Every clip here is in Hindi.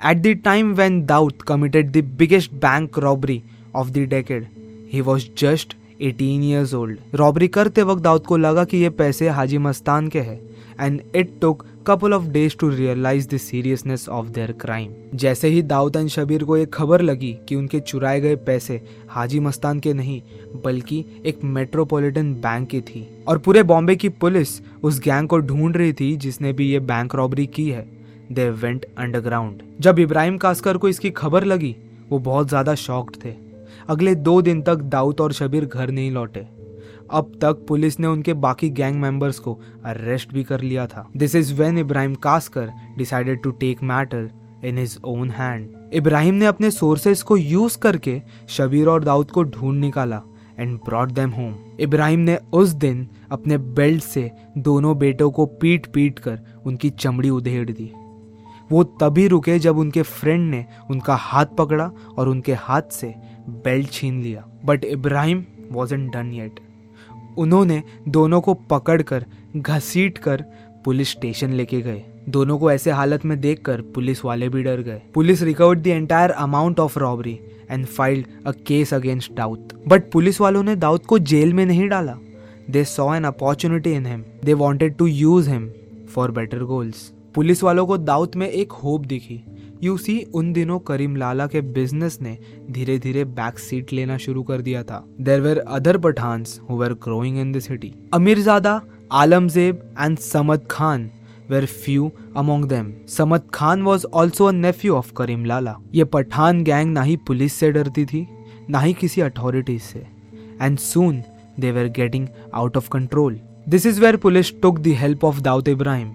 At the time when Daud committed the biggest bank robbery of the decade, he was just 18 years old. Robbery करते वक्त दाऊद को लगा कि ये पैसे हाजी मस्तान के हैं and it took couple of days to realize the seriousness of their crime जैसे ही दाऊद एंड शबीर को एक खबर लगी कि उनके चुराए गए पैसे हाजी मस्तान के नहीं बल्कि एक मेट्रोपॉलिटन बैंक की थी और पूरे बॉम्बे की पुलिस उस गैंग को ढूंढ रही थी जिसने भी ये बैंक रॉबरी की है दे वेंट अंडरग्राउंड जब इब्राहिम कास्कर को इसकी खबर लगी, वो बहुत ज़्यादा शॉक्ड थे। अगले दो दिन तक दाऊद और शबीर घर नहीं लौटे। अब तक पुलिस ने उनके बाकी गैंग मेंबर्स को अरेस्ट भी कर लिया था। This is when Ibrahim Kaskar decided to take matter in his own hand Ibrahim ने अपने सोर्सेस को यूज़ करके शबीर और दाऊद को ढूंढ निकाला and brought them home Ibrahim ने उस दिन अपने बेल्ट से दोनों बेटों को पीट पीट कर उनकी चमड़ी उधेड़ दी। वो तभी रुके जब उनके फ्रेंड ने उनका हाथ पकड़ा और उनके हाथ से बेल्ट छीन लिया। But Ibrahim was done yet उन्होंने दोनों को पकड़कर घसीट कर पुलिस स्टेशन लेके गए। दोनों को ऐसे हालत में देखकर पुलिस वाले भी डर गए। Police recovered the entire amount of robbery and filed a case against Dawood but police वालों ने दाऊद को जेल में नहीं डाला। They saw an opportunity in him they wanted to use him for better goals police वालों को दाऊद में एक होप दिखी। यू सी उन दिनों करीम लाला के बिज़नेस ने धीरे धीरे बैक सीट लेना शुरू कर दिया था। There were other were growing in the city Amirzada, Alamzeb and Samad Khan were few among them Samad Khan was also nephew of Karim Lala. ये पठान गैंग ना ही पुलिस से डरती थी, ना ही किसी अथॉरिटीज से। And soon they were getting out of control this is where police took the help of Dawood Ibrahim.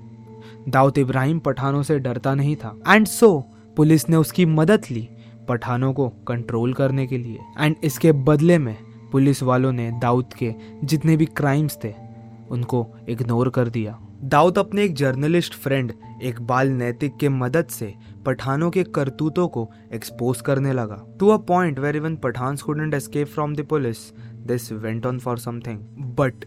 Dawood Ibrahim पठानों से डरता नहीं था। एंड सो so, पुलिस ने उसकी मदद ली पठानों को कंट्रोल करने के लिए। एंड इसके बदले में पुलिस वालों ने दाऊद के जितने भी क्राइम्स थे उनको इग्नोर कर दिया। दाऊद अपने एक जर्नलिस्ट फ्रेंड इकबाल नैतिक के मदद से पठानों के करतूतों को एक्सपोज करने लगा। To a point where even Pathan couldn't escape from the police this went on for something but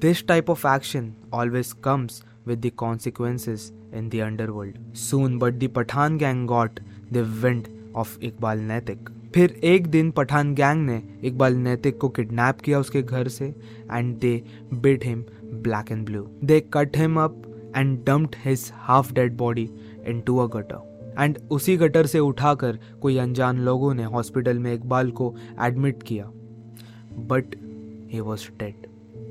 this type of action always comes with the consequences in the underworld. Soon, but the Pathan gang got the wind of Iqbal Naitik. फिर एक दिन पठान गैंग ने इकबाल नैतिक को किडनैप किया उसके घर से and they beat him black and blue they cut him up and dumped his half dead body into a gutter and उसी गटर से उठाकर कोई अनजान लोगों ने हॉस्पिटल में इकबाल को एडमिट किया but he was dead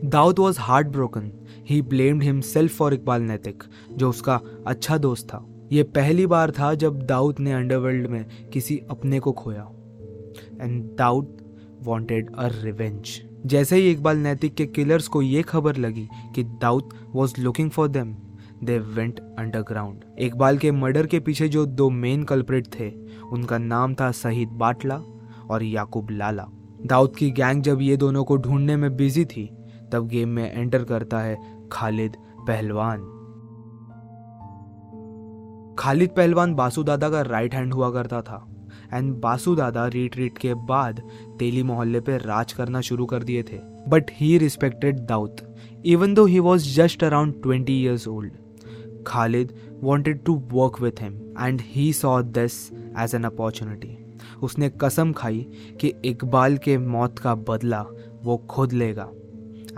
Dawood was heart broken he blamed himself for Iqbal नैतिक जो उसका अच्छा दोस्त था। ये पहली बार था जब दाऊद ने अंडरवर्ल्ड में किसी अपने को खोया। And Dawood wanted a revenge जैसे ही इकबाल नैतिक के किलर्स को ये खबर लगी कि Dawood was looking for them they went underground Iqbal के मर्डर के पीछे जो दो मेन कल्प्रिट थे, उनका नाम था शहीद बाटला और याकूब लाला। दाऊद की गैंग जब ये दोनों को ढूँढने में बिज़ी थी तब गेम में एंटर करता है खालिद पहलवान। खालिद पहलवान बासु दादा का राइट हैंड हुआ करता था। एंड बासु दादा रिट्रीट के बाद तेली मोहल्ले पे राज करना शुरू कर दिए थे। But he respected Dawood even though he was just around twenty years old Khalid wanted to work with him and he saw this as an opportunity उसने कसम खाई कि इकबाल के मौत का बदला वो खुद लेगा।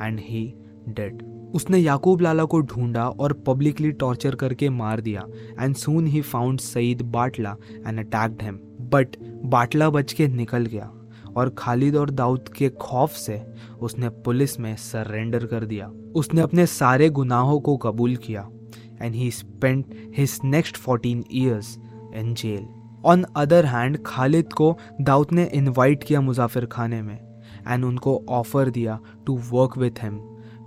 एंड ही डेड उसने याकूब लाला को ढूंढा और पब्लिकली टॉर्चर करके मार दिया and soon he found Saeed Batla and attacked him but Batla बच के निकल गया, और खालिद और दाऊद के खौफ से उसने पुलिस में सरेंडर कर दिया। उसने अपने सारे गुनाहों को कबूल किया and he spent his next fourteen years in jail on other hand Khalid को दाऊद ने इनवाइट किया मुजाफिर खाने में एंड उनको ऑफ़र दिया to work with him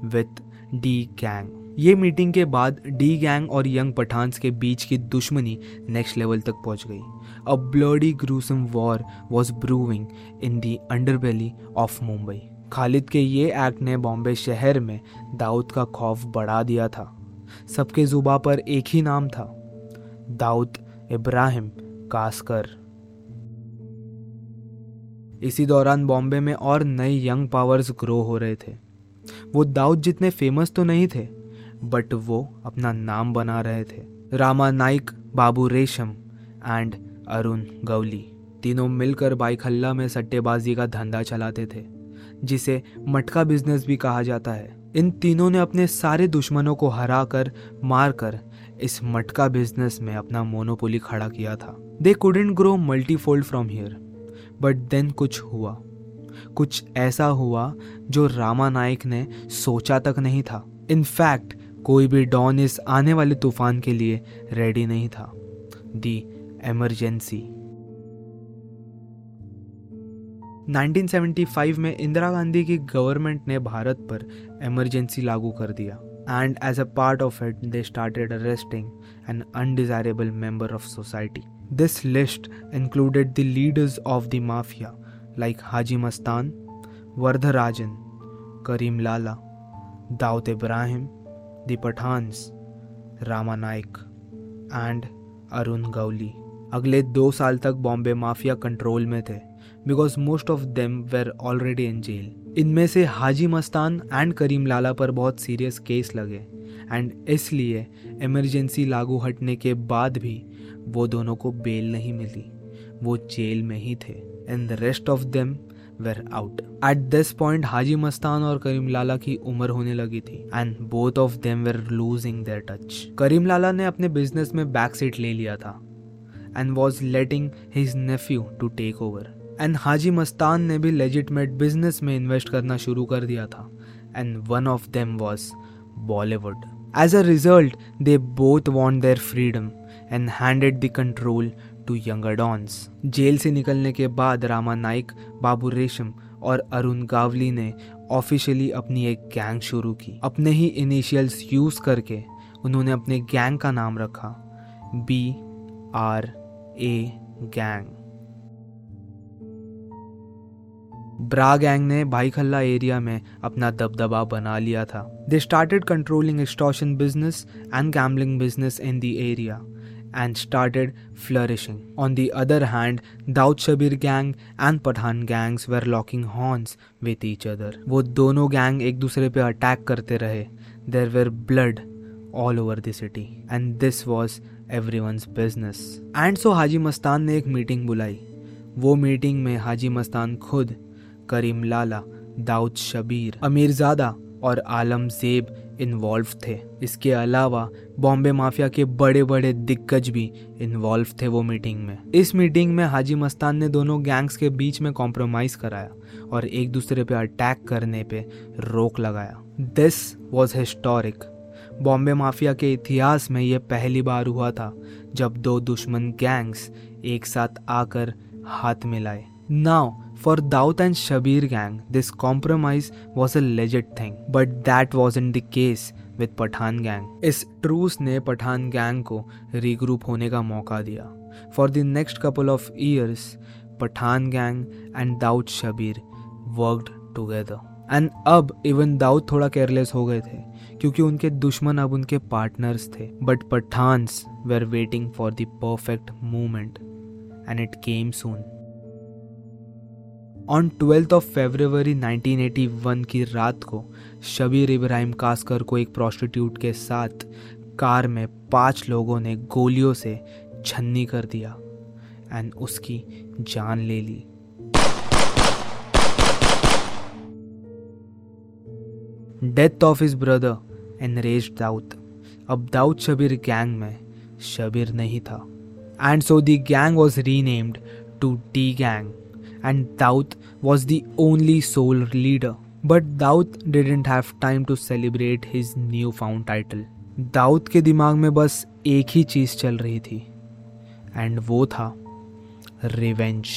with D gang ये मीटिंग के बाद डी गैंग और यंग पठान्स के बीच की दुश्मनी नेक्स्ट लेवल तक पहुँच गई। A bloody gruesome war was brewing in the underbelly of Mumbai Khalid के ये एक्ट ने बॉम्बे शहर में दाऊद का खौफ बढ़ा दिया था। सबके जुबा पर एक ही नाम था, दाऊद इब्राहिम कास्कर। इसी दौरान बॉम्बे में और नए यंग पावर्स ग्रो हो रहे थे। वो दाऊद जितने फ़ेमस तो नहीं थे बट वो अपना नाम बना रहे थे। रामा नाइक, बाबू रेशम एंड अरुण गवली तीनों मिलकर बाइक हल्ला में सट्टेबाजी का धंधा चलाते थे, जिसे मटका बिज़नेस भी कहा जाता है। इन तीनों ने अपने सारे दुश्मनों को हरा कर मार कर इस मटका बिज़नेस में अपना मोनोपोली खड़ा किया था। They couldn't grow multifold from here but then कुछ हुआ। कुछ ऐसा हुआ जो रामा नाइक ने सोचा तक नहीं था। इनफैक्ट कोई भी डॉन इस आने वाले तूफ़ान के लिए रेडी नहीं था। दी एमरजेंसी 1975 में इंदिरा गांधी की गवर्नमेंट ने भारत पर इमरजेंसी लागू कर दिया। And as a part of it they started arresting an undesirable member of society this list included the leaders of the mafia like Haji Mastan Varadarajan Karim Lala Dawood Ibrahim the Pathans Rama Naik and Arun Gawli अगले दो साल तक बॉम्बे माफिया कंट्रोल में थे because most of them were already in jail इनमें से हाजी मस्तान एंड करीम लाला पर बहुत सीरियस केस लगे एंड इसलिए इमरजेंसी लागू हटने के बाद भी वो दोनों को बेल नहीं मिली। वो जेल में ही थे। And the rest of them were out at this point Haji Mastan और करीम लाला की उम्र होने लगी थी। And both of them were losing their touch Karim Lala ने अपने बिज़नेस में बैक सीट ले लिया था। And was letting his nephew to take over and Haji Mastan ने भी लेजिटमेट बिज़नेस में इन्वेस्ट करना शुरू कर दिया था। And one of them was Bollywood as a result they both want their freedom and handed the control to younger dons jail से निकलने के बाद रामा नाइक, बाबू रेशम और अरुण गावली ने ऑफिशियली अपनी एक गैंग शुरू की। अपने ही इनिशियल्स यूज़ करके उन्होंने अपने गैंग का नाम रखा। B R A gang BRA gang ने भाई खल्ला एरिया में अपना दबदबा बना लिया था। They started controlling extortion business and gambling business in the area and started flourishing. On the other hand, Daud Shabir gang and Pathan gangs were locking horns with each other. वो दोनों गैंग एक दूसरे पे अटैक करते रहे there were blood all over the city and this was everyone's business and Haji Mastan ने एक मीटिंग बुलाई वो मीटिंग में हाजी मस्तान खुद करीम लाला दाऊद शबीर अमीरजादा और आलम जेब इन्वॉल्व थे। इसके अलावा बॉम्बे माफिया के बड़े बड़े दिग्गज भी इन्वॉल्व थे वो मीटिंग में। इस मीटिंग में हाजी मस्तान ने दोनों गैंग्स के बीच में कॉम्प्रोमाइज कराया और एक दूसरे पे अटैक करने पे रोक लगाया। This was historic Bombay mafia के इतिहास में यह पहली बार हुआ था जब दो दुश्मन गैंग्स एक साथ आकर हाथ मिलाए। Now For Daud and Shabir gang, this compromise was a legit thing, but that wasn't the case with Pathan gang. इस ट्रूस ने पठान गैंग को रीग्रुप होने का मौका दिया for the next couple of years Pathan gang and Dawood Shabir worked together and अब इवन दाऊद थोड़ा केयरलेस हो गए थे क्योंकि उनके दुश्मन अब उनके पार्टनर्स थे. But Pathans were waiting for the perfect movement and it came soon on twelfth of February 1981 की रात को, शबीर इब्राहिम कास्कर को एक प्रोस्टिट्यूट के साथ कार में पाँच लोगों ने गोलियों से छन्नी कर दिया एंड उसकी जान ले ली। Death of his brother enrage Dawood अब दाऊद शबीर गैंग में शबीर नहीं था। And so the gang was renamed to D gang and Daud was the only sole leader. But Daud didn't have time to celebrate his newfound title. Dawood के दिमाग में बस एक ही चीज़ चल रही थी एंड वो था रिवेंज